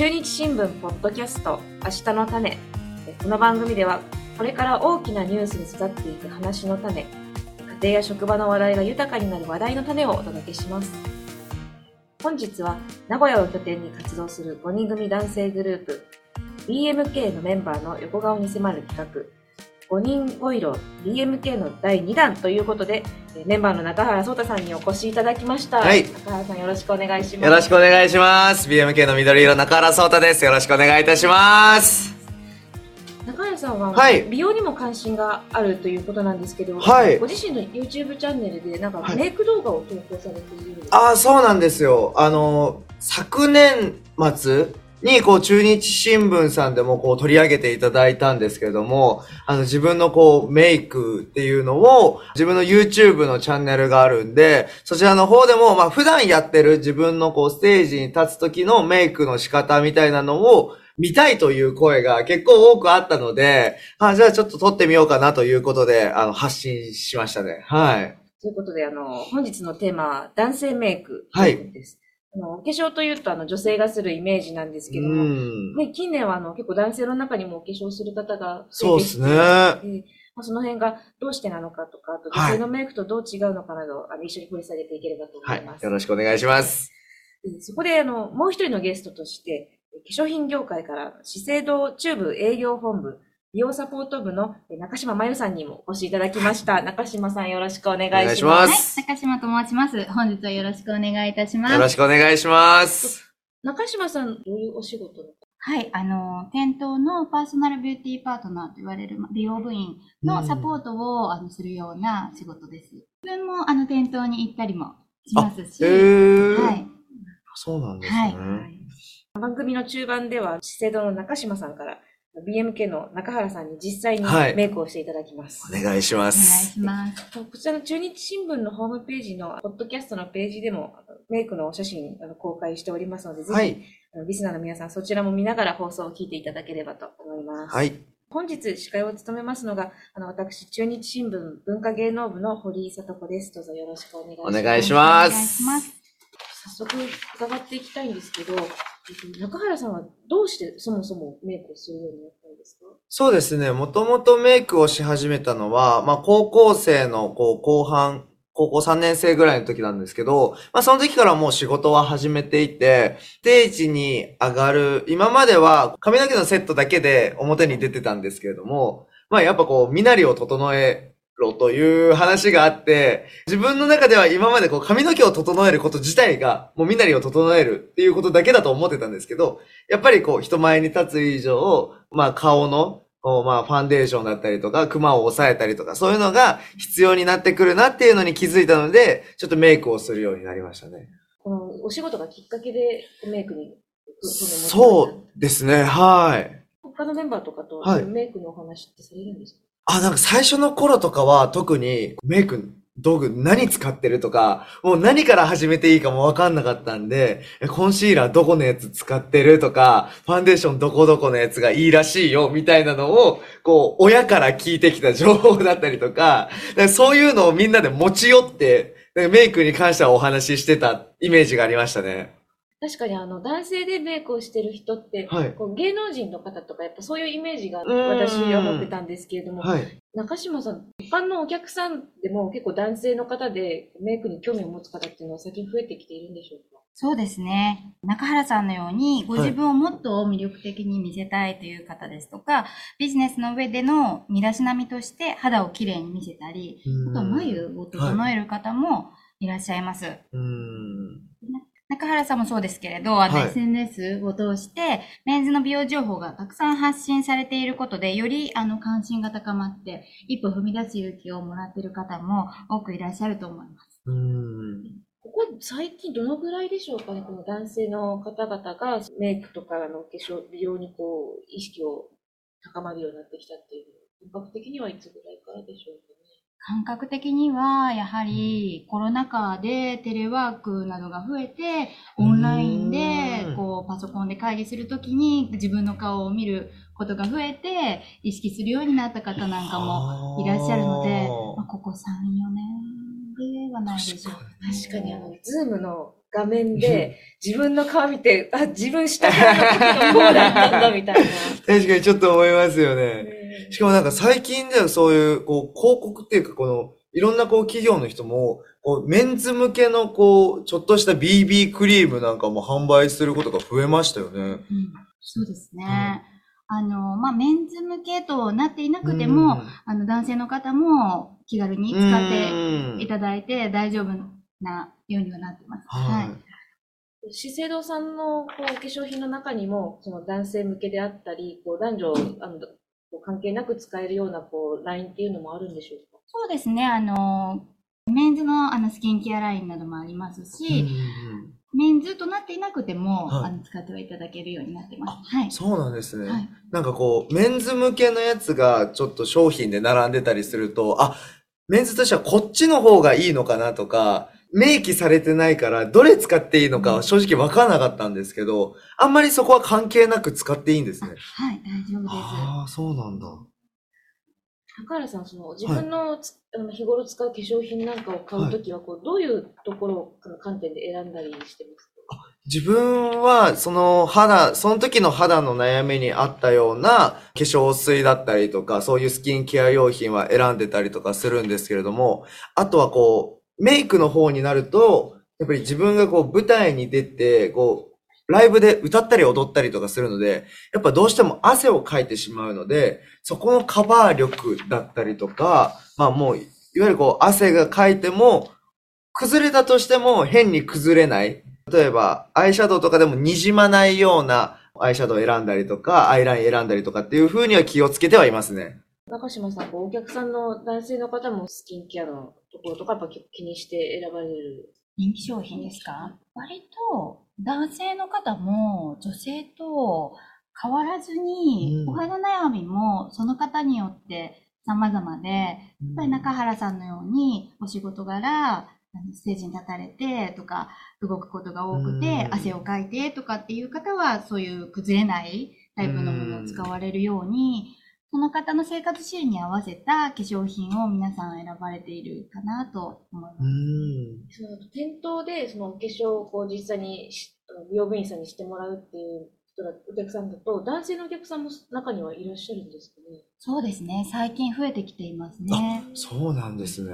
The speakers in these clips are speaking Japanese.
中日新聞ポッドキャスト明日の種。この番組ではこれから大きなニュースに育っていく話の種家庭や職場の話題が豊かになる話題の種をお届けします。本日は名古屋を拠点に活動する5人組男性グループ BMK のメンバーの横顔に迫る企画5人お色 BMK の第2弾ということで、メンバーの中原壮太さんにお越しいただきました。はい。中原さんよろしくお願いします。よろしくお願いします。BMK の緑色中原壮太です。よろしくお願いいたします。中原さんは、はい、美容にも関心があるということなんですけど、はい、ご自身の YouTube チャンネルでなんかメイク動画を投稿されている、はい、ああ、そうなんですよ。あの、昨年末に、こう、中日新聞さんでもこう取り上げていただいたんですけれども、あの、自分のこう、メイクっていうのを、自分の YouTube のチャンネルがあるんで、そちらの方でも、まあ、普段やってる自分のこう、ステージに立つ時のメイクの仕方みたいなのを、見たいという声が結構多くあったので、あじゃあちょっと撮ってみようかなということで、あの、発信しましたね。はい。ということで、あの、本日のテーマは、男性メイクはい。お化粧というと、あの、女性がするイメージなんですけども、ね、近年は、あの、結構男性の中にもお化粧する方がそうですね。まあ、その辺がどうしてなのかとか、あと女性のメイクとどう違うのかなど、はい、あの、一緒に掘り下げていければと思います。はい、よろしくお願いします。そこで、あの、もう一人のゲストとして、化粧品業界から資生堂中部営業本部美容サポート部の中島真由さんにもお越しいただきました。中島さんよろしくお願いします。はい、中島と申します。本日はよろしくお願いいたします。よろしくお願いします。中島さん、どういうお仕事はい、あの、店頭のパーソナルビューティーパートナーと言われる美容部員のサポートを、あのするような仕事です。自分もあの店頭に行ったりもしますし、はい。そうなんですね。はい、番組の中盤では、資生堂の中島さんから、BMK の中原さんに実際にメイクをしていただきます。はい、お願いします。お願いします。こちらの中日新聞のホームページの、ポッドキャストのページでも、メイクのお写真公開しておりますので、ぜひ、はい、リスナーの皆さんそちらも見ながら放送を聞いていただければと思います。はい。本日司会を務めますのが、あの、私、中日新聞文化芸能部の堀井聡子です。どうぞよろしくお願いします。お願いします。ます早速伺っていきたいんですけど、中原さんはどうしてそもそもメイクをするようになったんですか？そうですね。もともとメイクをし始めたのは、まあ高校生のこう後半、高校3年生ぐらいの時なんですけど、まあその時からもう仕事は始めていて、ステージに上がる、今までは髪の毛のセットだけで表に出てたんですけれども、まあやっぱこう、身なりを整えろという話があって、自分の中では今までこう髪の毛を整えること自体が、もう身なりを整えるっていうことだけだと思ってたんですけど、やっぱりこう人前に立つ以上、まあ顔の、まあファンデーションだったりとか、クマを抑えたりとか、そういうのが必要になってくるなっていうのに気づいたので、ちょっとメイクをするようになりましたね。このお仕事がきっかけでメイクにそうですね、はい。他のメンバーとかとメイクのお話ってされるんですか、あ、なんか最初の頃とかは特にメイク道具何使ってるとか、もう何から始めていいかもわかんなかったんで、コンシーラーどこのやつ使ってるとか、ファンデーションどこどこのやつがいいらしいよみたいなのを、こう、親から聞いてきた情報だったりとか、かそういうのをみんなで持ち寄って、メイクに関してはお話ししてたイメージがありましたね。確かにあの男性でメイクをしてる人って、はい、こう芸能人の方とかやっぱそういうイメージが私は持ってたんですけれども、はい、中島さん、一般のお客さんでも結構男性の方でメイクに興味を持つ方っていうのは最近増えてきているんでしょうか？そうですね。中原さんのように、ご自分をもっと魅力的に見せたいという方ですとか、ビジネスの上での身だしなみとして肌をきれいに見せたり、あとは眉を整える方もいらっしゃいます。はい中原さんもそうですけれど、あの、はい、SNS を通して、メンズの美容情報がたくさん発信されていることで、より、あの、関心が高まって、一歩踏み出す勇気をもらっている方も多くいらっしゃると思います。うん。ここ最近どのぐらいでしょうかね、この男性の方々がメイクとかの化粧、美容にこう、意識を高まるようになってきたっていう、本格的にはいつぐらいからでしょうか感覚的には、やはりコロナ禍でテレワークなどが増えて、オンラインで、こう、パソコンで会議するときに自分の顔を見ることが増えて、意識するようになった方なんかもいらっしゃるので、まあ、ここ3、4年ではないでしょう、確かにあの、ズームの画面で自分の顔見て、あ、自分下からこうだったんだみたいな。確かにちょっと思いますよね。しかもなんか最近ではそういう、こう、広告っていうか、この、いろんなこう企業の人も、こう、メンズ向けのこう、ちょっとした BB クリームなんかも販売することが増えましたよね。うん、そうですね。あの、まあ、メンズ向けとなっていなくても、あの、男性の方も気軽に使っていただいて大丈夫なようにはなってます。はい。資生堂さんのこう化粧品の中にも、その男性向けであったり、こう男女あの関係なく使えるようなこうラインっていうのもあるんでしょうか？そうですね。あの、メンズのあのスキンケアラインなどもありますし、メンズとなっていなくても、はい、あの使ってはいただけるようになってます。はい。そうなんですね。はい、なんかこう、メンズ向けのやつがちょっと商品で並んでたりすると、あ、メンズとしてはこっちの方がいいのかなとか、明記されてないから、どれ使っていいのかは正直わからなかったんですけど、あんまりそこは関係なく使っていいんですね。はい、大丈夫です。ああ、そうなんだ。高原さん、その自分の,、あの日頃使う化粧品なんかを買うときは、こう、どういうところを観点で選んだりしてますか？自分は、その肌、その時の肌の悩みに合ったような化粧水だったりとか、そういうスキンケア用品は選んでたりとかするんですけれども、あとはこう、メイクの方になると、やっぱり自分がこう舞台に出て、こう、ライブで歌ったり踊ったりとかするので、やっぱどうしても汗をかいてしまうので、そこのカバー力だったりとか、まあもう、いわゆるこう汗がかいても、崩れたとしても変に崩れない。例えば、アイシャドウとかでも滲まないようなアイシャドウを選んだりとか、アイライン選んだりとかっていう風には気をつけてはいますね。中島さん、お客さんの男性の方もスキンケアのところとかやっぱ気にして選ばれる？人気商品ですか？割と男性の方も女性と変わらずに、お肌悩みもその方によって様々で、やっぱり中原さんのようにお仕事柄、ステージに立たれてとか、動くことが多くて、汗をかいてとかっていう方は、そういう崩れないタイプのものを使われるように、その方の生活習に合わせた化粧品を皆さん選ばれているかなと思います。その店頭でそのお化粧をこう実際に美容部員さんにしてもらうっていう人だお客さんだと男性のお客さんも中にはいらっしゃるんですかねそうですね。最近増えてきていますね。そうなんですね。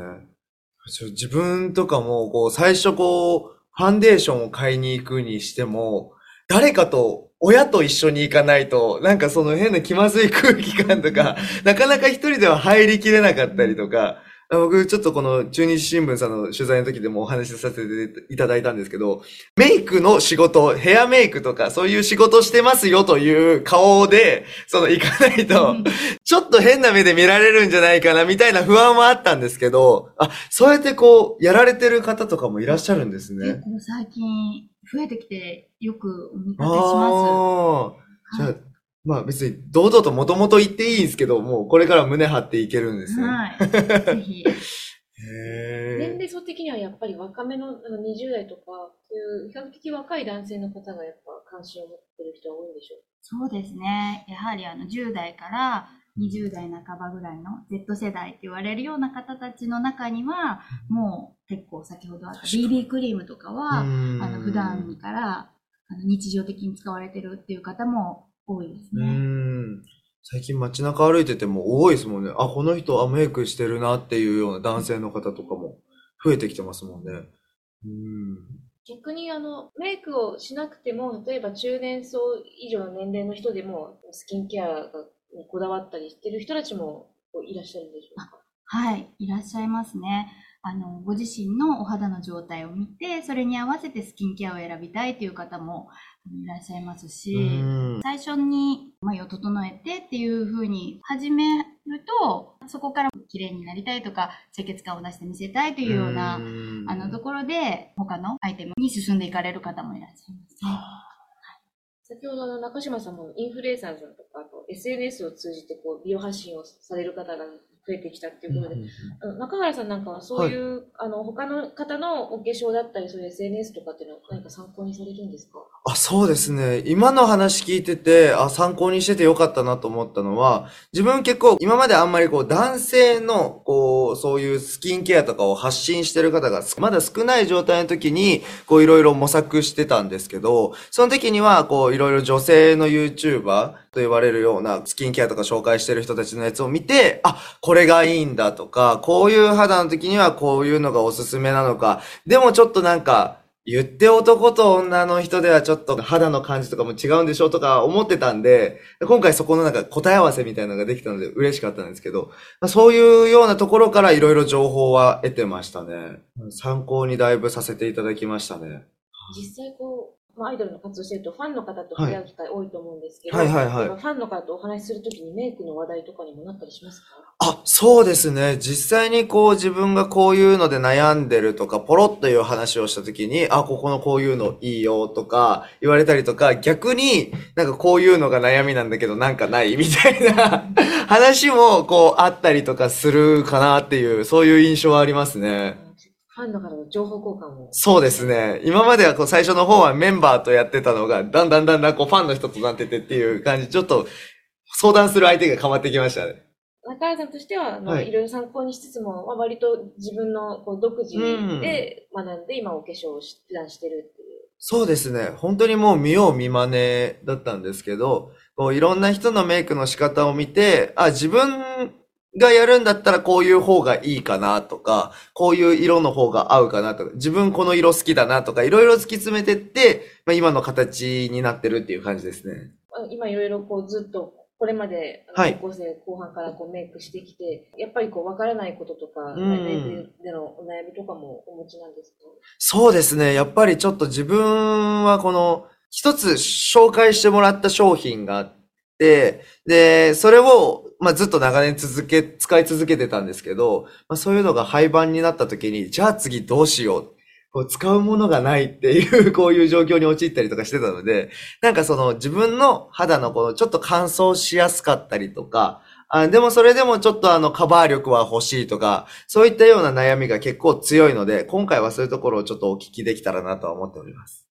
自分とかもこう最初こうファンデーションを買いに行くにしても誰かと親と一緒に行かないと、なんかその変な気まずい空気感とか、なかなか一人では入りきれなかったりとか、僕、ちょっとこの中日新聞さんの取材の時でもお話しさせていただいたんですけど、メイクの仕事、ヘアメイクとかそういう仕事してますよという顔で、その行かないと、ちょっと変な目で見られるんじゃないかなみたいな不安はあったんですけど、あ、そうやってこう、やられてる方とかもいらっしゃるんですね。結構最近増えてきてよくお見かけします。じゃあ、まあ別に堂々ともともと言っていいんですけど、もうこれから胸張っていけるんですね。はい。ぜひ。年齢層的にはやっぱり若めのあの20代とか、そういう比較的若い男性の方がやっぱ関心を持ってる人は多いんでしょうそうですね。やはりあの10代から20代半ばぐらいの Z 世代って言われるような方たちの中には、もう結構先ほどあった BB クリームとかは、あの普段からあの日常的に使われてるっていう方も多いですね。最近街中歩いてても多いですもんね。あ、この人、あ、メイクしてるなっていうような男性の方とかも増えてきてますもんね。うん逆にあのメイクをしなくても例えば中年層以上の年齢の人でもスキンケアがにこだわったりしてる人たちもいらっしゃるんでしょうか？はい、いらっしゃいますね。あの、ご自身のお肌の状態を見て、それに合わせてスキンケアを選びたいという方もいらっしゃいますし、最初に眉を整えてっていう風に始めると、そこから綺麗になりたいとか、清潔感を出して見せたいというような、あのところで、他のアイテムに進んでいかれる方もいらっしゃいますね。先ほどの中島さんもインフルエンサーさんとか、あと SNS を通じてこう美容発信をされる方が増えてきたっていうことで、あの中原さんなんかはそういう、あの、他の方のお化粧だったり、そういう SNS とかっていうのは何か参考にされるんですか？あ、そうですね。今の話聞いてて、あ、参考にしててよかったなと思ったのは、自分結構今まであんまりこう男性のこう、そういうスキンケアとかを発信してる方がまだ少ない状態の時に、こういろいろ模索してたんですけど、その時にはこういろいろ女性の YouTuber と言われるようなスキンケアとか紹介してる人たちのやつを見て、あ、これがいいんだとか、こういう肌の時にはこういうのがおすすめなのか、でもちょっとなんか、言って男と女の人ではちょっと肌の感じとかも違うんでしょうとか思ってたんで、今回そこのなんか答え合わせみたいなのができたので嬉しかったんですけど、まあそういうようなところからいろいろ情報は得てましたね。参考にだいぶさせていただきましたね。実際こう、まあ、アイドルの活動してるとファンの方と触れ合う機会多いと思うんですけど、はいはいはいやっぱファンの方とお話しするときにメイクの話題とかにもなったりしますか？あ、そうですね。実際にこう自分がこういうので悩んでるとか、ポロッという話をしたときに、あ、ここのこういうのいいよとか言われたりとか、逆になんかこういうのが悩みなんだけどなんかないみたいな 話もこうあったりとかするかなっていう、そういう印象はありますね。ファンの方の情報交換も。そうですね。今まではこう最初の方はメンバーとやってたのが、だんだんだんだんこうファンの人となっててっていう感じ、ちょっと相談する相手が変わってきましたね。中原さんとしては、あの、はいい、ろいろ参考にしつつも、まあ、割と自分のこう独自で学んで、今お化粧をし普段してるっていう。そうですね。本当にもう見よう見真似だったんですけど、こういろんな人のメイクの仕方を見て、あ、自分がやるんだったらこういう方がいいかなとか、こういう色の方が合うかなとか、自分この色好きだなとか、いろいろ突き詰めてって、まあ、今の形になってるっていう感じですね。あ今いろいろこうずっと、これまで高校生後半からこうメイクしてきて、やっぱりこう分からないこととか、うんメイクでのお悩みとかもお持ちなんですか？そうですね。やっぱりちょっと自分はこの一つ紹介してもらった商品があって、で、それを、まあ、ずっと長年続け、使い続けてたんですけど、まあ、そういうのが廃盤になった時に、じゃあ次どうしよう。こう使うものがないっていう、こういう状況に陥ったりとかしてたので、なんかその自分の肌のこのちょっと乾燥しやすかったりとか、あでもそれでもちょっとあのカバー力は欲しいとか、そういったような悩みが結構強いので、今回はそういうところをちょっとお聞きできたらなとは思っております。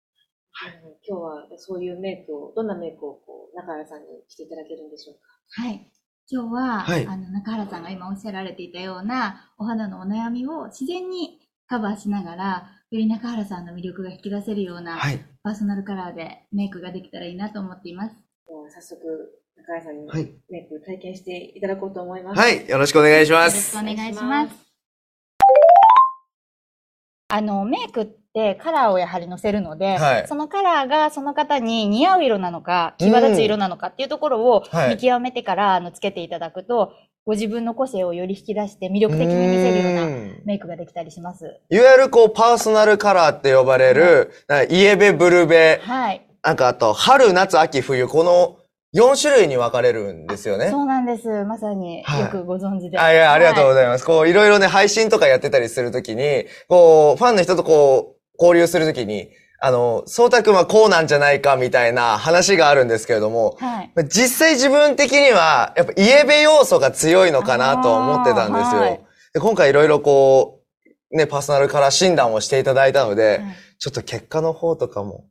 あの今日はそういうメイクを、どんなメイクをこう中原さんにしていただけるんでしょうか？はい。今日は、はいあの、中原さんが今おっしゃられていたような、お肌のお悩みを自然にカバーしながら、より中原さんの魅力が引き出せるような、はい。パーソナルカラーでメイクができたらいいなと思っています。早速、中原さんにはい。メイク体験していただこうと思います。はい。よろしくお願いしよろします。くお願いします。あの、メイクってカラーをやはり乗せるので、はいそのカラーがその方に似合う色なのか、際立つ色なのかっていうところをはい見極めてから、あの、つけていただくと、ご自分の個性をより引き出して魅力的に見せるようなうんメイクができたりします。いわゆるこうパーソナルカラーって呼ばれる、なんかイエベ、ブルベ、はい。なんかあと春、夏、秋、冬、この4種類に分かれるんですよね。そうなんです。まさにはいよくご存知で。あ、いや、ありがとうごいざいます。こう、いろいろね、配信とかやってたりするときに、こう、ファンの人とこう、交流するときに、あの、そうたくんはこうなんじゃないかみたいな話があるんですけれども、はい。実際自分的には、やっぱイエベ要素が強いのかなと思ってたんですよ。はいで今回いろいろこう、ね、パーソナルカラー診断をしていただいたので、はいちょっと結果の方とかも、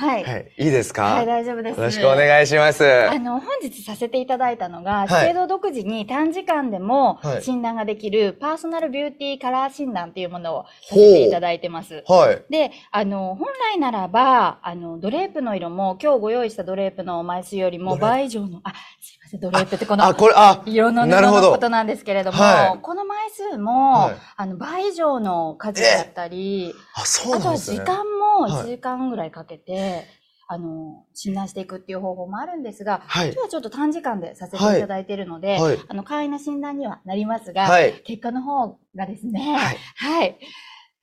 はい。はい、いいですか、はい、大丈夫です。よろしくお願いします。あの、本日させていただいたのが、い資生堂独自に短時間でもはい診断ができるパーソナルビューティーカラー診断っていうものをさせていただいてます。はい。で、あの、本来ならば、あの、ドレープの色も、今日ご用意したドレープの枚数よりも倍以上の、あ、すいません、ドレープってこのあ、、これ、あ、色の布なるほどのことなんですけれども、はいこの枚数も、はいあの、倍以上の数だったり、あ、そうあとはなんですね。時間もはい1時間ぐらいかけて、あの、診断していくっていう方法もあるんですが、はい今日はちょっと短時間でさせていただいているので、はい。あの、簡易な診断にはなりますが、はい。結果の方がですね、はい。はい。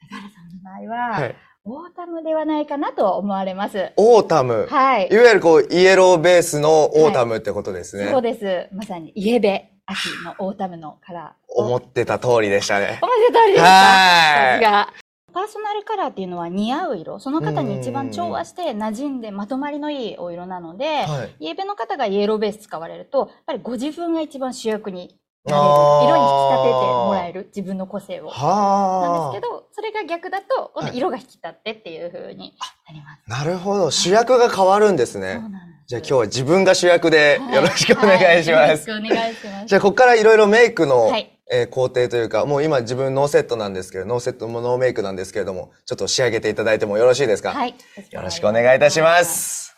中原さんの場合は、はい。オータムではないかなと思われます。オータム。はいい。わゆるこう、イエローベースのオータムってことですね。そうです。まさに、イエベ、秋のオータムのカラー。思ってた通りでしたね。思ってた通りですかはいさすが。パーソナルカラーっていうのは似合う色、その方に一番調和して馴染んでまとまりのいいお色なので、はい。イエベの方がイエローベース使われると、やっぱりご自分が一番主役になれる。色に引き立ててもらえる。自分の個性を。なんはあ。ですけど、それが逆だと、色が引き立ってっていう風になります。なるほど。主役が変わるんですね。そうなんです。じゃあ今日は自分が主役ではいよろしくお願いします。はいよろしくお願いします。じゃあここからいろいろメイクの、はいえー工程というか、もう今自分ノーセットなんですけど、ノーセットもノーメイクなんですけれども、ちょっと仕上げていただいてもよろしいですか？はい。よろしくお願いいたしま。す。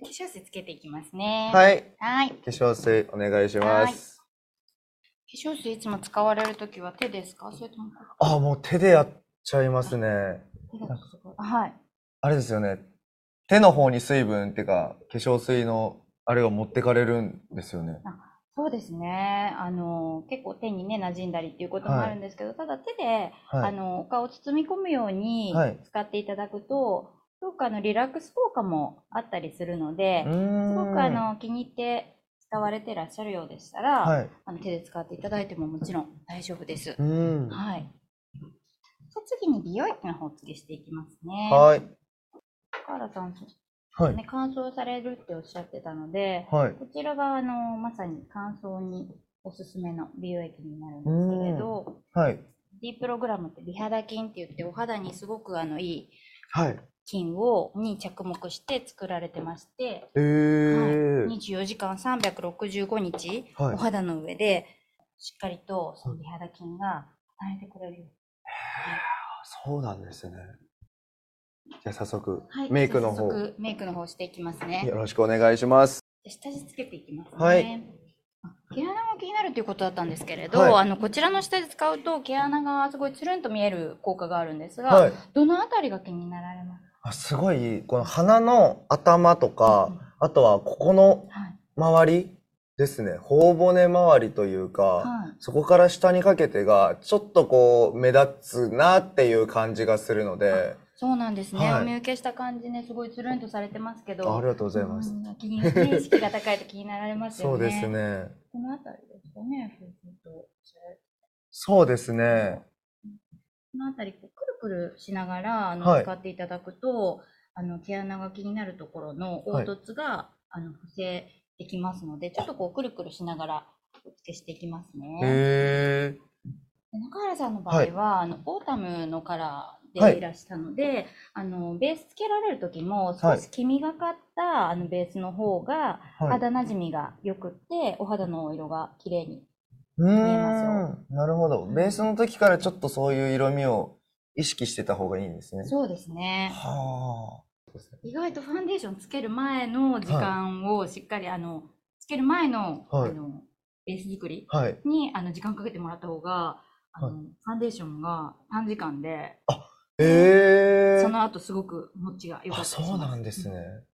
化粧水つけていきますね。い。はい。はい。化粧水お願いします。化粧水いつも使われるときは手ですか？それともあ、もう手でやっちゃいますね。手だとすごい。はい。あれですよね。手の方に水分っていうか、化粧水のあれを持ってかれるんですよね。そうですね。あの、結構手にね、馴染んだりっていうこともあるんですけど、ただ手で、はい。あの、お顔を包み込むようにはい使っていただくと、すごくあの、リラックス効果もあったりするので、すごくあの、気に入って使われてらっしゃるようでしたら、はい。あの手で使っていただいてももちろん大丈夫です。はい。じゃあ次に美容液の方をお付けしていきますね。はい。河原さん、はい。ね、乾燥されるっておっしゃってたので、はい。こちらがあのまさに乾燥におすすめの美容液になるんですけれど、はい。D プログラムって美肌菌って言ってお肌にすごくあのいいはい。菌をに着目して作られてまして、えー。はい、24時間365日、はいお肌の上でしっかりとその美肌菌が働いてくれるようそうなんですね。じゃあ早速、はい、メイクの方、メイクの方していきますね。よろしくお願いします。で下地つけていきますね。はいあ毛穴が気になるということだったんですけれど、はいあのこちらの下地使うと毛穴がすごいつるんと見える効果があるんですが、はい。どのあたりが気になられますあすごい、この鼻の頭とか、うんあとはここのはい。周りですね。頬骨周りというか、はい。そこから下にかけてが、ちょっとこう、目立つなっていう感じがするので、そうなんですね。はいお見受けした感じね、すごいつるんとされてますけど。あありがとうございます。うん気に、ね、意識が高いと気になられますよね。そうです。ね。このあたりですかね。そうですね。このあたり、くるくるしながら、あの、はい使っていただくと、あの、毛穴が気になるところの凹凸が、あの、補正できますので、ちょっとこう、くるくるしながら、お付けしていきますね。へえ。で中原さんの場合は、あの、オータムのカラーはいらしたので、あの、ベースつけられる時も、少はいし黄みがかった、あの、ベースの方が、はい。肌なじみが良くって、お肌のお色が綺麗に。う見えますよ。なるほど。ベースの時からちょっとそういう色味を意識してた方がいいんですね。そうですね。は意外とファンデーションつける前の時間をしっかり、あの、つける前の、はいあの、ベース作りあ。はい。に、あの、時間かけてもらった方が、あの、はファンデーションが短時間で、ええその後すごく持ちが良かあ、った。そうなんですね。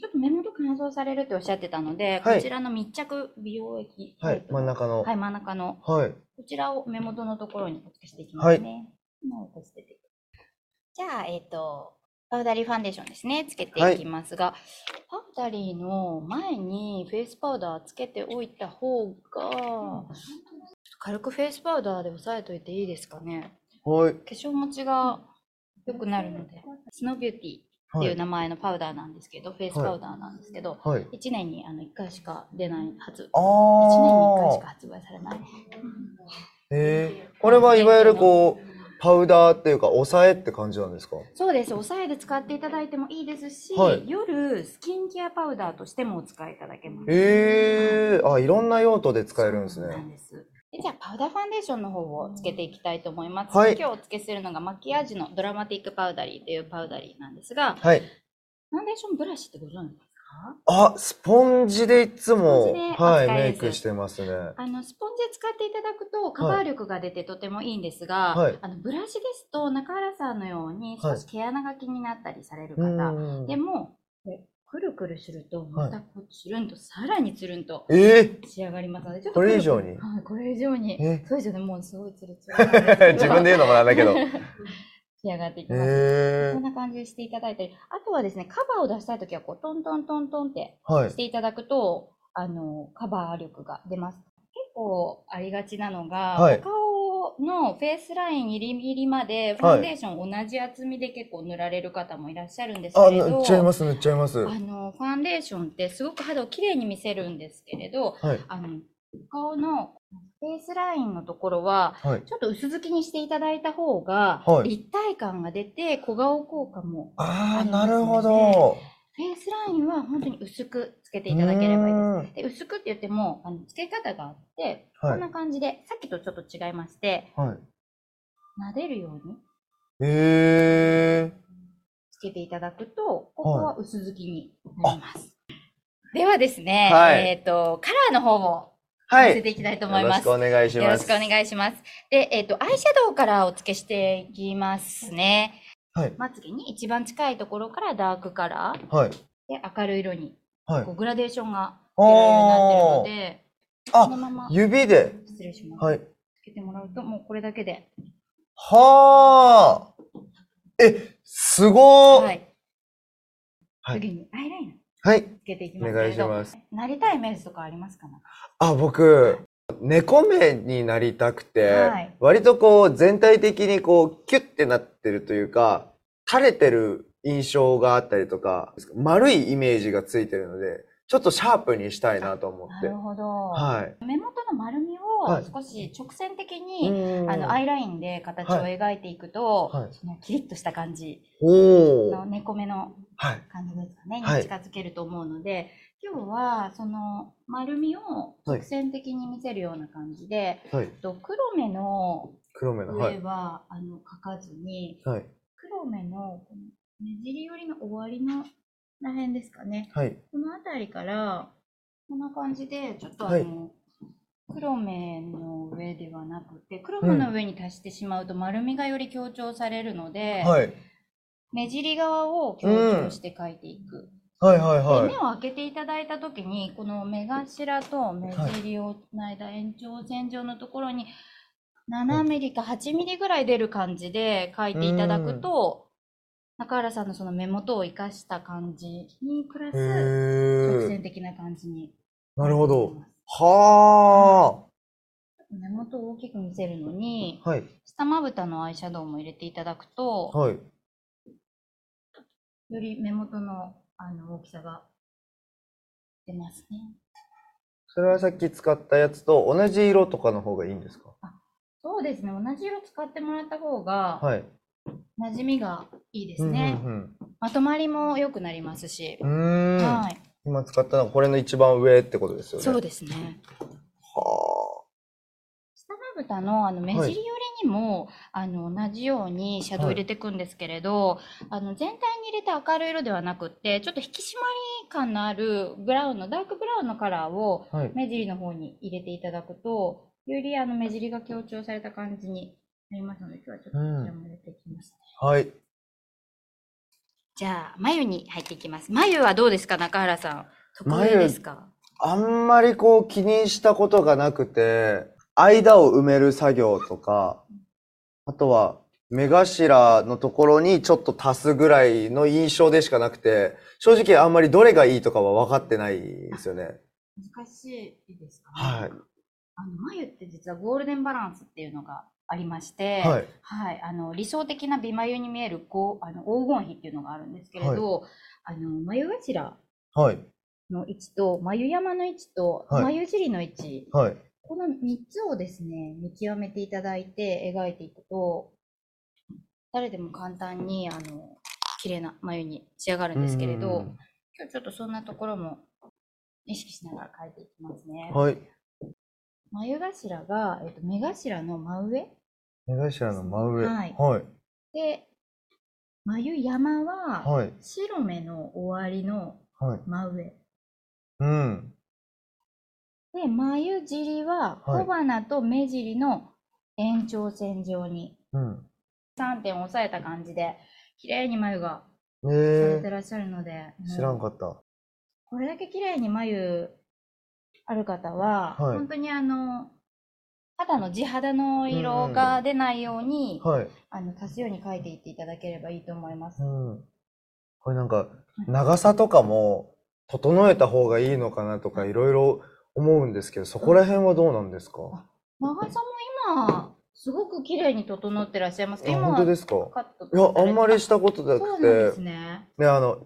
ちょっと目元乾燥されるっておっしゃってたので、はいこちらの密着美容液。はい。真ん中の。はい、真ん中の。はい。こちらを目元のところにお付けしていきますね。もうこうしててじゃあ、えっ、と、パウダリーファンデーションですね、つけていきますが、パウダリーの前にフェイスパウダーつけておいた方が、軽くフェイスパウダーで押さえといていいですかね。はい。化粧持ちが良くなるので、スノービューティーってはいいう名前のパウダーなんですけど、フェイスパウダーなんですけど、はい。1年にあの1回しか出ない発、あ1年に1回しかあ。発売されない。ええこれはいわゆるこう、パウダーっていうか、押さえって感じなんですか？そうです。押さえで使っていただいてもいいですし、はい夜スキンケアパウダーとしてもお使いいただけます。ええあ、いろんな用途で使えるんですそうなんね。です。でじゃあ、パウダーファンデーションの方をつけていきたいと思います。はい今日お付けするのがマキアージュのドラマティックパウダリーというパウダリーなんですが、はい。ファンデーションブラシってご存知ですか？あ、スポンジでいつもはい、メイクしてますね。あの、スポンジ使っていただくとカバー力が出てとてもいいんですが、はいあのブラシですと中原さんのように少し毛穴が気になったりされるう方、ん。でも、くるくるすると、またこうつるんと、さらにつるんとええ仕上がりますので、ちょっとこれ以上に？はい、これ以上に。え？そうですよね、もうすごいつるつる。自分で言うのもなんだけど。仕上がっていきます。ええこんな感じでしていただいたり、あとはですね、カバーを出したいときは、こう、トントントントンってはいし。ていただくと、あの、カバー力が出ます。結構ありがちなのが、はいお顔のフェイスラインギリギリまで、ファンデーション同じ厚みで結構塗られる方もいらっしゃるんですあ、けれど、塗っちゃいます、塗っちゃいます。あの、ファンデーションってすごく肌をきれいに見せるんですけれど、はい。あの、顔のフェイスラインのところは、はい。ちょっと薄付きにしていただいた方がはい、立体感が出て、小顔効果も。ああ、あなるほど。フェイスラインは本当に薄くつけていただければいいです。いいで薄くって言っても、あの、つけ方があって、はいこんな感じで、さっきとちょっと違いまして、はい。撫でるようにへえ。つけていただくと、ここは薄付きになります。ではですね、はいえっ、と、カラーの方をはい。見せていきたいと思います。よろしくお願いします。よろしくお願いします。で、えっ、と、アイシャドウからお付けしていきますね。はい。まつげに一番近いところからダークカラーはい。で明るい色に、はいこ。うグラデーションが出るようになってるので、このあ、まま指で。失礼します。はい。つけてもらうと、もうこれだけで。はあ。え、すごー。はい。はい次にアイライナーはい。つけていきます。お願いしますなりたいイメージとかありますか？ねあ、僕、猫目になりたくて、はい割とこう全体的にこうキュッてなってるというか、垂れてる印象があったりとか、丸いイメージがついてるので、ちょっとシャープにしたいなと思ってなる。ほど。はい。目元の丸みはいを少し直線的に、うんあの、アイラインで形を描いていくと、はいそのキリッとした感じ。の猫目のはい。感じですかね、はいに近づけると思うので、今日はその丸みを直線的に見せるような感じで、はい。と黒目の。上は、あの描かずに、はい。黒目のこのねじり寄りの終わりのらへんですかね。はい。この辺りから、こんな感じで、ちょっとあの、はい黒目の上ではなくて、黒目の上に足してしまうと丸みがより強調されるので、はい。目尻側を強調して描いていく。はい。はい。ではい目を開けていただいたときに、この目頭と目尻をつないだ延長線上のところに、7ミリか8ミリぐらい出る感じで描いていただくと、中原さんのその目元を生かした感じに、プラへス直ー。線的な感じに。なるほど。。は目元を大きく見せるのに、ー。はい。下まぶたのアイシャドウも入れていただくと、はい。より目元のあの大きさが出ますね。それはさっき使ったやつと同じ色とかの方がいいんですか？そうですね。同じ色使ってもらった方が、はい。馴染みがいいですうね。んうんまとまりも良くなりますし。はい。今使ったのはこれの一番上ってことですよね。そうですね。は下まぶたのあの目尻寄りにも、あの同じようにシャドウ入れていくんですけれど、あの全体に入れて明るい色ではなくって、ちょっと引き締まり感のあるブラウンの、ダークブラウンのカラーを。目尻の方に入れていただくと、よりあの目尻が強調された感じになりますので、今日はちょっとこちらも入れていきますね。はい。じゃあ、眉に入っていきます。眉はどうですか、中原さん。得意眉ですか？あんまりこう気にしたことがなくて、間を埋める作業とか、あとは目頭のところにちょっと足すぐらいの印象でしかなくて、正直あんまりどれがいいとかは分かってないですよね。難しいですかね。はい。あの眉って実はゴールデンバランスっていうのがありまして、はい。はい、あの理想的な美眉に見えるこうあの黄金比っていうのがあるんですけれど、あの眉頭はい。の位置と眉山の位置とはい眉尻の位置、はい。この3つをですね、見極めていただいて描いていくと、誰でも簡単に、あの、綺麗な眉に仕上がるんですけれど、うん今日ちょっとそんなところも意識しながら描いていきますね。はい。眉頭が、えっと、目頭の真上？目頭の真上。はいはい。で、眉山は、はい。白目の終わりのはい。真上。うん。で、眉尻ははい小鼻と目尻の延長線上にうん。3点を押さえた感じで、綺麗に眉がさえれてらっしゃるので、ー、知らんかった。これだけ綺麗に眉ある方は、はい本当にあの、肌の地肌の色が出ないように、はい。あの、足すように描いていっていただければいいと思います。うん。これなんか、長さとかも整えた方がいいのかなとかいろいろ思うんですけど、そこら辺はどうなんですか？長さも今、すごく綺麗に整ってらっしゃいます。あ今本当ですか？いや、あんまりししたことなくそうなんですて、ね。ね、あの、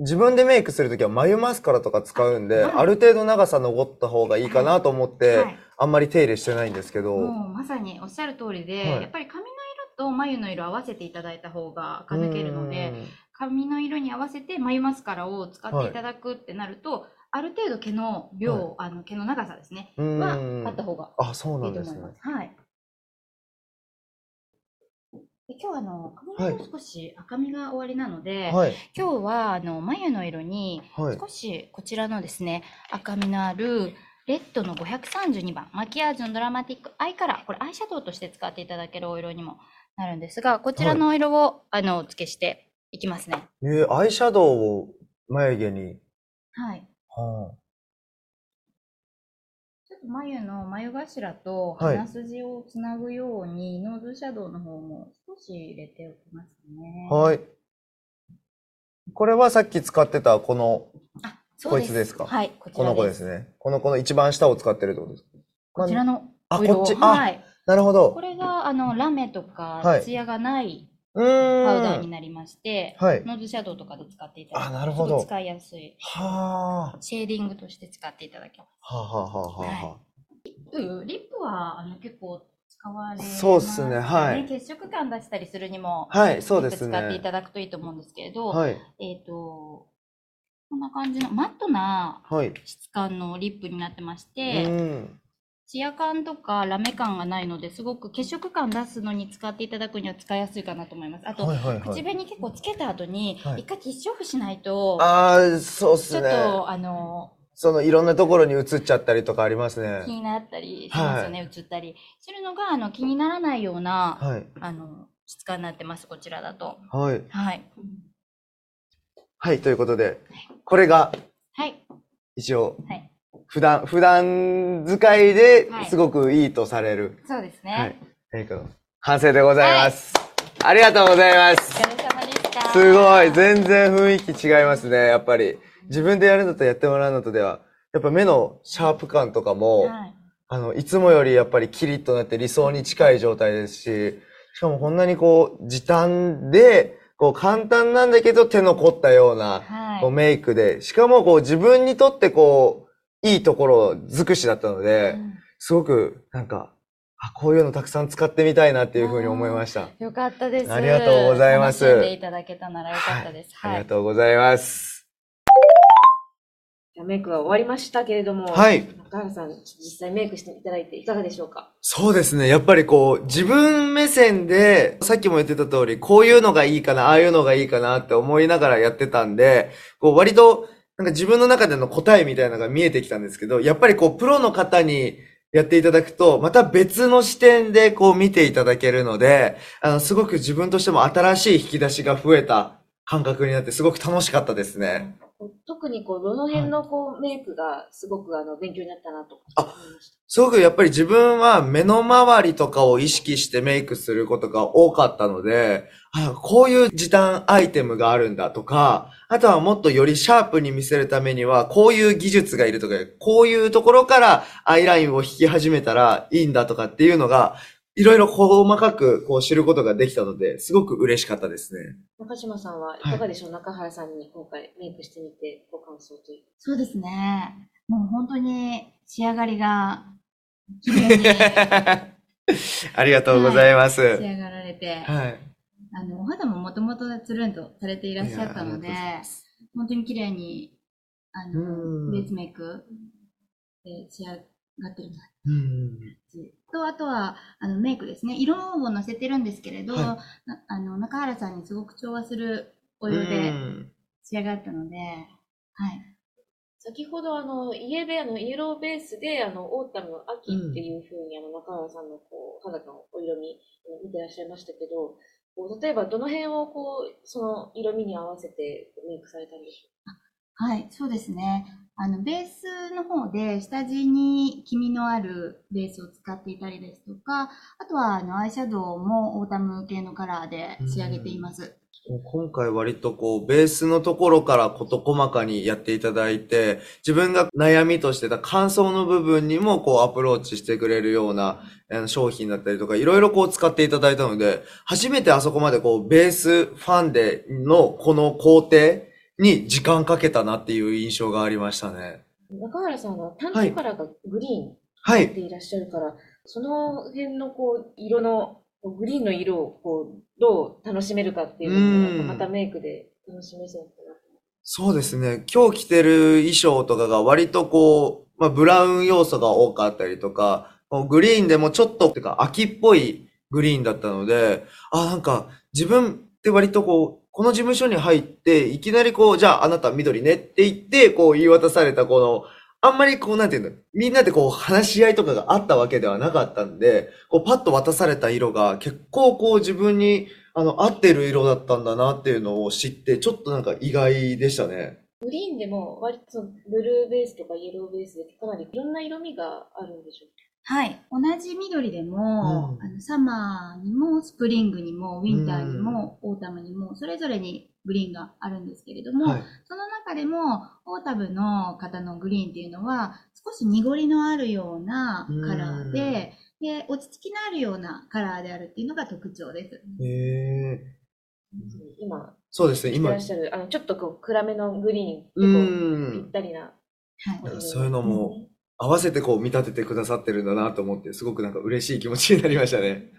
自分でメイクするときは眉マスカラとか使うんで、はいある程度長さ残った方がいいかなと思って、はい。あんまり手入れしてないんですけど、もうまさにおっしゃる通りで、はい。やっぱり髪の色と眉の色合わせていただいた方が垢抜けるので、髪の色に合わせて眉マスカラを使っていただくってなると、ある程度毛の量、あの毛の長さですね、はうんあった方がいいと思いま。す。はい。で今日はあの髪の色少し赤みが終わりなので、はい、今日はあの眉の色にはい。少しこちらのですね赤みのあるレッドの532番マキアージュのドラマティックアイカラーこれアイシャドウとして使っていただけるお色にもなるんですがこちらのお色を、あのお付けしていきますね。えーアイシャドウを眉毛に。はい。はちょっと眉の眉頭とはい鼻筋をつなぐように、ノーズシャドウの方も少し入れておきますね。あはい。これはさっき使ってたこの、あ、そうこいつですか？はい、こちこ。の子ですすね。この子の一番下を使ってるってことですかこちらのあお色こっち？あはい。なるほどこ。れが、あの、ラメとはか、いツヤがない。パウダーになりまして、はい。ノーズシャドウとかで使っていただくとあなるほど使いやすい。はあ。シェーディングとして使っていただけまはあ、はあはあはあはす。うんリップは、あの、結構使われます、そうっすねはい血色感出したりするにも、あ、はい、そうですリップ使っていね。ただくといいと思うんですけれど、はい。えっ、と、こんな感じのマットなはい。質感のリップになってましうて、ん。ツヤ感とかラメ感がないのですごく血色感出すのに使っていただくには使いやすいかなと思います。あと、はいはいはい。口紅結構つけた後にはい一回ティッシュオフしないと、ああ、そうっちょっすね。とあのそのいろんなところに映っちゃったりとかあります気ね。になったりしますよね、映ったりするのがあの気にならないような、はい。あの質感になってますこちらだと。はい。はいはい、ということで、これがはい一応、はい普段、普段使いではいすごくいいとされる、そうですね。はい。メイクの完成でございます。ありがとうございます。お疲れ様でした。すごい。全然雰囲気違いますね。やっぱり。自分でやるのとやってもらうのとでは、やっぱ目のシャープ感とかも、はいあの、いつもよりやっぱりキリッとなって理想に近い状態ですし、しかもこんなにこう、時短で、こう簡単なんだけど手の凝ったような、はいこうメイクで、しかもこう自分にとってこう、いいところ尽くしだったので、うんすごくなんか、あ、こういうのたくさん使ってみたいなっていうふうに思いました。よかったです。ありがとうございます楽しんでいただけたならよかったです。あはい。りがとうございます。じゃあメイクは終わりましたけれども、はい中原さん、実際メイクしていただいていかがでしょうか？そうですね。やっぱりこう、自分目線で、さっきも言ってた通り、こういうのがいいかな、ああいうのがいいかなって思いながらやってたんで、こう割と、なんか自分の中での答えみたいなのが見えてきたんですけど、やっぱりこう、プロの方にやっていただくと、また別の視点でこう見ていただけるので、あの、すごく自分としても新しい引き出しが増えた感覚になって、すごく楽しかったですね。特にこう、どの辺のこう、メイクがすごくあの、勉強になったなと思いました。すごくやっぱり自分は目の周りとかを意識してメイクすることが多かったので、あこういう時短アイテムがあるんだとか、あとはもっとよりシャープに見せるためには、こういう技術がいるとか、こういうところからアイラインを引き始めたらいいんだとかっていうのが、いろいろ細かくこう知ることができたので、すごく嬉しかったですね。中島さんはいかがでしょう、中原さんに今回メイクしてみてご感想というそうですね。もう本当に仕上がりが綺麗に仕 ありがとうございます。はい。上がられて、あの、お肌ももともとつるんとされていらっしゃったので本当に綺麗に、あうんの、ベースメイクで仕上がってるなうんと、あとは、あの、メイクですね。色を乗せてるんですけれど、はいなあの、中原さんにすごく調和するおう色でん仕上がったので、はい。先ほどあの、イエベアのイエローベースで、あの、オータム、秋っていう風に、あの、中原さんのこう、肌のお色味、見てらっしゃいましたけど、こう例えばどの辺をこう、その色味に合わせてメイクされたんでしょはい、そうですね。あの、ベースの方で下地に黄みのあるベースを使っていたりですとか、あとはあの、アイシャドウもオータム系のカラーで仕上げています。今回割とこう、ベースのところから事細かにやっていただいて、自分が悩みとしてた乾燥の部分にもこうアプローチしてくれるような商品だったりとか、いろいろこう使っていただいたので、初めてあそこまでこう、ベースファンデのこの工程に時間かけたなっていう印象がありましたね。中原さんは担当カラーがグリーンはい。でいらっしゃるから、その辺のこう、色の、グリーンの色をこう、どう楽しめるかっていうのうんが、またメイクで楽しめそうかな。そうですね。今日着てる衣装とかが割とこう、まあ、ブラウン要素が多かったりとか、グリーンでもちょっと、てか秋っぽいグリーンだったので、あ、なんか自分って割とこう、この事務所に入って、いきなりこう、じゃああなた緑ねって言って、こう言い渡されたこの、あんまりこう、なんていうの、みんなでこう話し合いとかがあったわけではなかったんで、こうパッと渡された色が結構こう自分にあの合ってる色だったんだなっていうのを知って、ちょっとなんか意外でしたね。グリーンでも割とブルーベースとかイエローベースでかなりいろんな色味があるんでしょうはい。同じ緑でも、うんあのサマーにもスプリングにもウィンターにもオータムにもそれぞれにグリーンがあるんですけれども、はい。その中でもオータムの方のグリーンっていうのは少し濁りのあるようなカラーで、で、落ち着きのあるようなカラーであるっていうのが特徴です。へえ。今、そうですね、今いらっ、しゃる、あの、ちょっとこう暗めのグリーうン、ぴっん。たりな。はい。そういうのも合わせてこう見立ててくださってるんだなと思って、すごくなんか嬉しい気持ちになりましたね。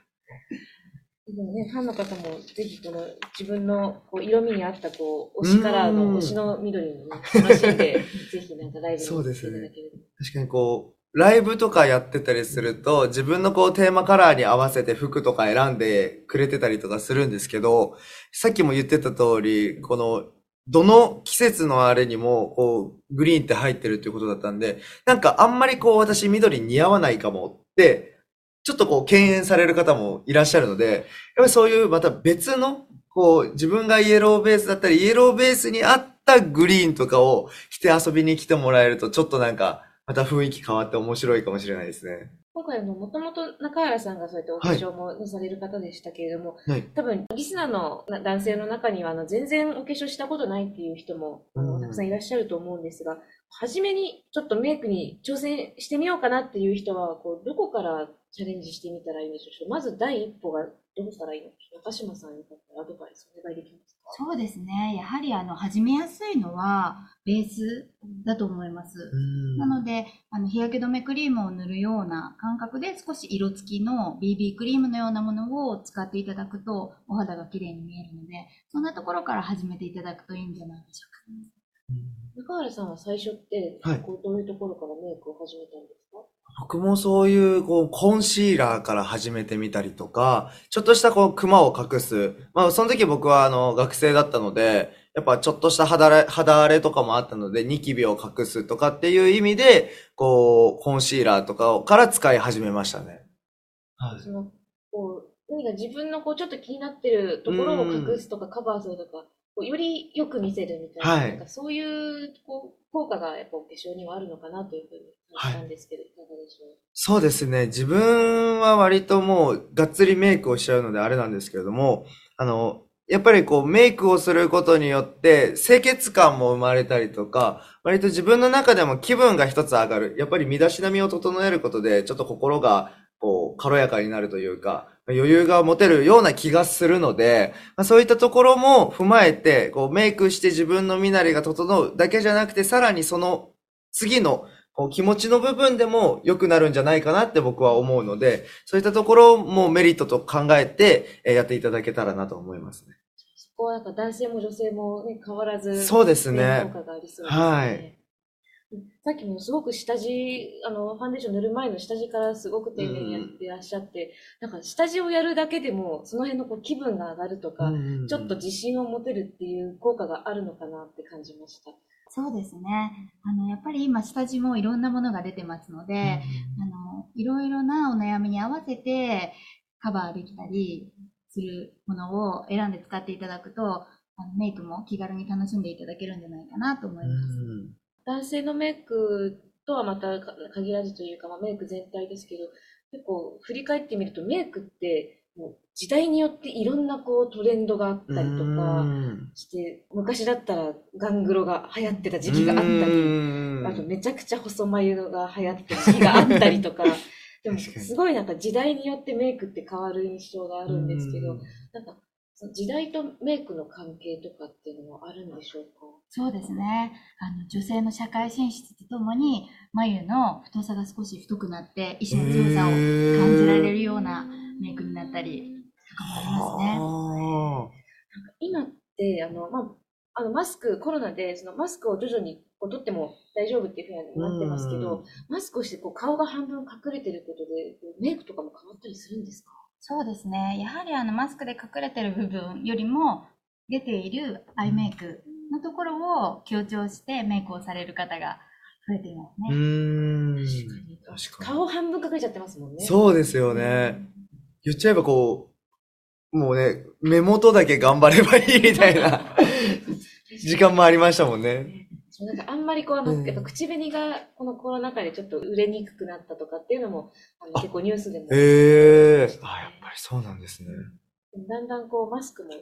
でもね、ファンの方もぜひこの自分のこう色味に合ったこう推しカラーうんの推しの緑を、ね、楽しんで、ぜひなんかライブにそうですね確かにこう、ライブとかやってたりすると、自分のこうテーマカラーに合わせて服とか選んでくれてたりとかするんですけど、さっきも言ってた通り、この、どの季節のあれにも、こう、グリーンって入ってるっていうことだったんで、なんかあんまりこう私緑似合わないかもって、ちょっとこう敬遠される方もいらっしゃるので、やっぱりそういうまた別の、こう自分がイエローベースだったり、イエローベースに合ったグリーンとかを着て遊びに来てもらえると、ちょっとなんか、また雰囲気変わって面白いかもしれないですね。今回のもともと中原さんがそうやってお化粧も、ねされる方でしたけれども、はい。多分リスナーのな男性の中にはあの全然お化粧したことないっていう人もたくさんいらっしゃると思うんですが、初めにちょっとメイクに挑戦してみようかなっていう人はこうどこからチャレンジしてみたらいいんでしょう？まず第一歩がどうしたらいいの？か中島さんにとってアドバイスお願いできますか？そうですね。やはりあの始めやすいのはベースだと思います。なので、あの日焼け止めクリームを塗るような感覚で少し色付きの BB クリームのようなものを使っていただくとお肌が綺麗に見えるので、そんなところから始めていただくといいんじゃないでしょうか。中原さんは最初って、はいこうどういうところからメイクを始めたんですか？僕もそういう、こう、コンシーラーから始めてみたりとか、ちょっとしたこう、クマを隠す。まあ、その時僕はあの、学生だったので、やっぱちょっとした肌荒れ、肌荒れとかもあったので、ニキビを隠すとかっていう意味で、こう、コンシーラーとかを、から使い始めましたね。はいそのこう何か自分のこうちょっと気になってるところを隠すとかカバーするとか、よりよく見せるみたいな,、はいなんかそういうこう効果がやっぱお化粧にはあるのかなというふうに感じたんですけど、い、かがでしょう？そうですね。自分は割ともう、がっつりメイクをしちゃうのであれなんですけれども、あの、やっぱりこう、メイクをすることによって、清潔感も生まれたりとか、割と自分の中でも気分が一つ上がる。やっぱり身だしなみを整えることで、ちょっと心が、こう、軽やかになるというか、余裕が持てるような気がするので、まあ、そういったところも踏まえて、こう、メイクして自分の身なりが整うだけじゃなくて、さらにその次のこう気持ちの部分でも良くなるんじゃないかなって僕は思うので、そういったところもメリットと考えてえーやっていただけたらなと思いますね。そこはなんか男性も女性も、ね、変わらずそうですねね効。果がありそうですね。はいさっきもすごく下地、あの、ファンデーション塗る前の下地からすごく丁寧にやってらっしゃって、なんか下地をやるだけでも、その辺のこう気分が上がるとか、ちょっと自信を持てるっていう効果があるのかなって感じました。そうですね。あの、やっぱり今下地もいろんなものが出てますので、あの、いろいろなお悩みに合わせてカバーできたりするものを選んで使っていただくと、あのメイクも気軽に楽しんでいただけるんじゃないかなと思います。男性のメイクとはまたか限らずというか、まあ、メイク全体ですけど、結構振り返ってみるとメイクってもう時代によっていろんなこうトレンドがあったりとかして、昔だったらガングロが流行ってた時期があったり、あとめちゃくちゃ細眉が流行ってる時期があったりとか、でもすごいなんか時代によってメイクって変わる印象があるんですけど、なんか時代とメイクの関係とかっていうのはあるんでしょうか？そうですね。あの、女性の社会進出とともに、眉の太さが少し太くなって、意志の強さを感じられるようなメイクになったり、とかもありますね。あ今って、あの、まあ、あの、マスク、コロナで、そのマスクを徐々にこう取っても大丈夫っていうふうになってますけうんど、マスクをしてこう顔が半分隠れてることで、メイクとかも変わったりするんですか？そうですね。やはりあの、マスクで隠れてる部分よりも、出ているアイメイクのところを強調してメイクをされる方が増えていますね。ーん。確かに。顔半分隠れちゃってますもんね。そうですよね。言っちゃえばこう、もうね、目元だけ頑張ればいいみたいな 時間もありましたもんね。そうなんかあんまりこうあの、うんやっぱ口紅がこのコロナ禍でちょっと売れにくくなったとかっていうのもあの結構ニュースでも、へえ。あ、やっぱりそうなんですね。だんだんこうマスクもね、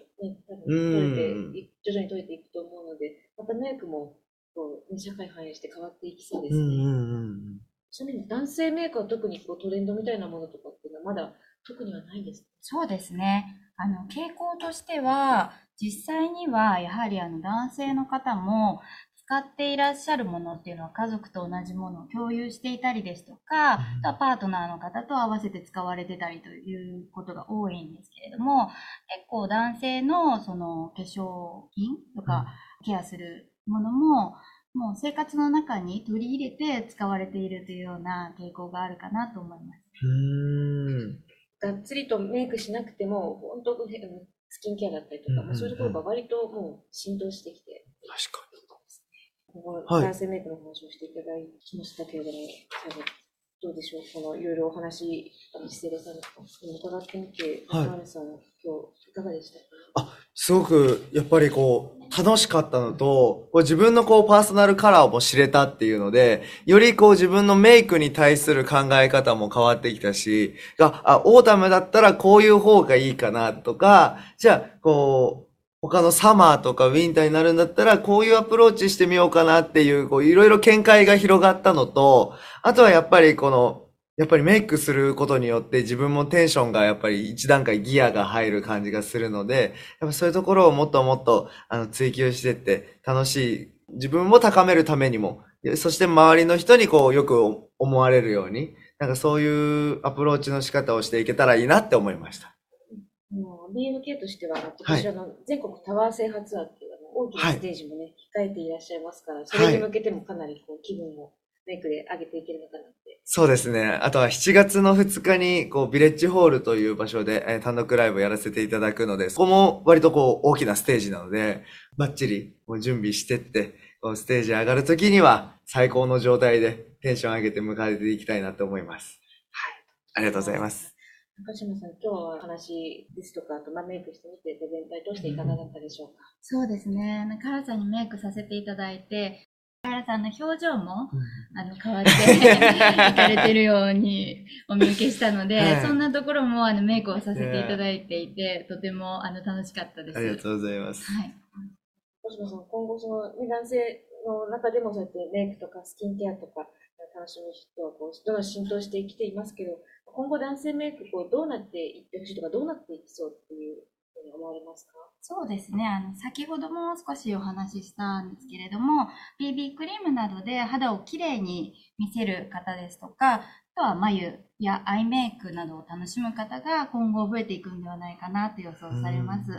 多う分ん取れてい、徐々に取れていくと思うので、またメイクもこう、ね、社会反映して変わっていきそうですね。うんうんうん。ちなみに男性メイクは特にこうトレンドみたいなものとかっていうのはまだ特にはないんですか？そうですね。あの、傾向としては、実際にはやはりあの男性の方も使っていらっしゃるものっていうのは家族と同じものを共有していたりですとか、あとはパートナーの方と合わせて使われてたりということが多いんですけれども、結構男性のその化粧品とかケアするものも、もう生活の中に取り入れて使われているというような傾向があるかなと思います。うーん。がっつりとメイクしなくても、本当スキンケアだったりとか、うんうんうん。まあそういうところが割ともう浸透してきて、確かここはい。男性メイクの話をしていただきましたけれども、どうでしょう、このいろいろお話、一斉さんに伺ってみて、はいさん、今日いかがでしたかすごく、やっぱりこう、楽しかったのと、こう自分のこう、パーソナルカラーも知れたっていうので、よりこう、自分のメイクに対する考え方も変わってきたし、あ、あ、オータムだったらこういう方がいいかなとか、じゃあ、こう、他のサマーとかウィンターになるんだったら、こういうアプローチしてみようかなっていう、こう、いろいろ見解が広がったのと、あとはやっぱりこの、やっぱりメイクすることによって自分もテンションがやっぱり一段階ギアが入る感じがするので、やっぱそういうところをもっともっとあの追求してって楽しい自分も高めるためにも、そして周りの人にこうよく思われるように、なんかそういうアプローチの仕方をしていけたらいいなって思いました。もう BNK としては、今年あの、全国タワー制覇ツアーっていうあの大きなステージもね、控えていらっしゃいますから、それに向けてもかなりこう気分をメイクで上げていけるのかなって。そうですね。あとは7月の2日に、こう、ビレッジホールという場所で、えー単独ライブをやらせていただくので、そこも割とこう、大きなステージなので、バッチリこう準備してって、こう、ステージ上がるときには、最高の状態でテンション上げて迎えていきたいなと思います。はい。ありがとうございます。中島さん、今日は話ですとか、あとまあメイクしてみて、全体通していかがだったでしょうか？そうですね。中原さんにメイクさせていただいて、中原さんの表情もあの変わっていかれてるようにお見受けしたので、はいそんなところもあのメイクをさせていただいていて、とてもあの楽しかったです。ありがとうございます。はい。星野さん、今後その、ね、男性の中でもそうやってメイクとかスキンケアとか楽しむ人はこうどんどん浸透してきていますけど、今後男性メイクこうどうなっていってほしいとか、どうなっていきそうっていうふうに思われますか？そうですね。あの、先ほども少しお話ししたんですけれども、BB クリームなどで肌をきれいに見せる方ですとか、あとは眉やアイメイクなどを楽しむ方が今後増えていくんではないかなと予想されます。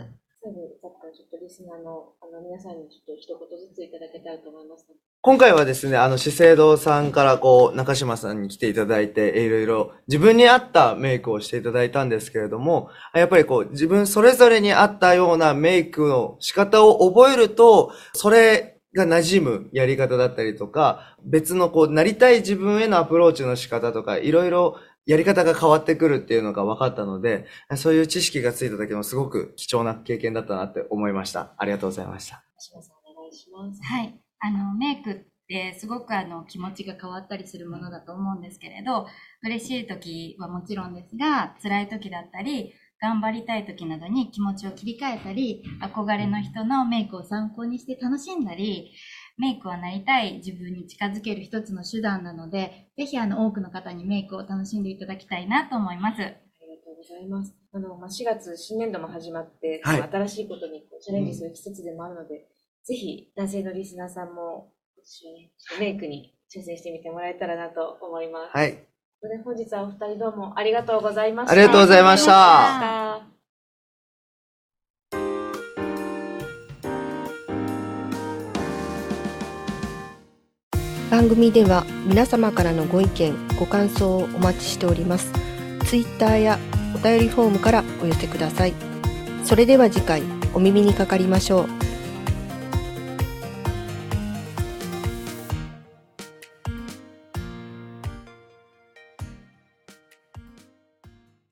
最後、だったらちょっとリスナーのあの皆さんにちょっと一言ずついただけたらと思います。今回はですね、あの、資生堂さんからこう、中島さんに来ていただいて、いろいろ自分に合ったメイクをしていただいたんですけれども、やっぱりこう、自分それぞれに合ったようなメイクの仕方を覚えると、それが馴染むやり方だったりとか、別のこう、なりたい自分へのアプローチの仕方とか、いろいろやり方が変わってくるっていうのが分かったので、そういう知識がついただけもすごく貴重な経験だったなって思いました。ありがとうございました。お願いします。はい。あの、メイクってすごくあの気持ちが変わったりするものだと思うんですけれど、嬉しい時はもちろんですが、辛い時だったり、頑張りたい時などに気持ちを切り替えたり、憧れの人のメイクを参考にして楽しんだり、メイクはなりたい自分に近づける一つの手段なので、ぜひあの多くの方にメイクを楽しんでいただきたいなと思います。ありがとうございます。あの、まあ、4月新年度も始まって、はい新しいことにチャレンジする季節でもあるので、ぜひ男性のリスナーさんも、メイクに挑戦してみてもらえたらなと思います。はい。本日はお二人どうも。ありがとうございましたありがとうございました番組では皆様からのご意見ご感想をお待ちしております。ツイッターやお便りフォームからお寄せください。それでは次回お耳にかかりましょう。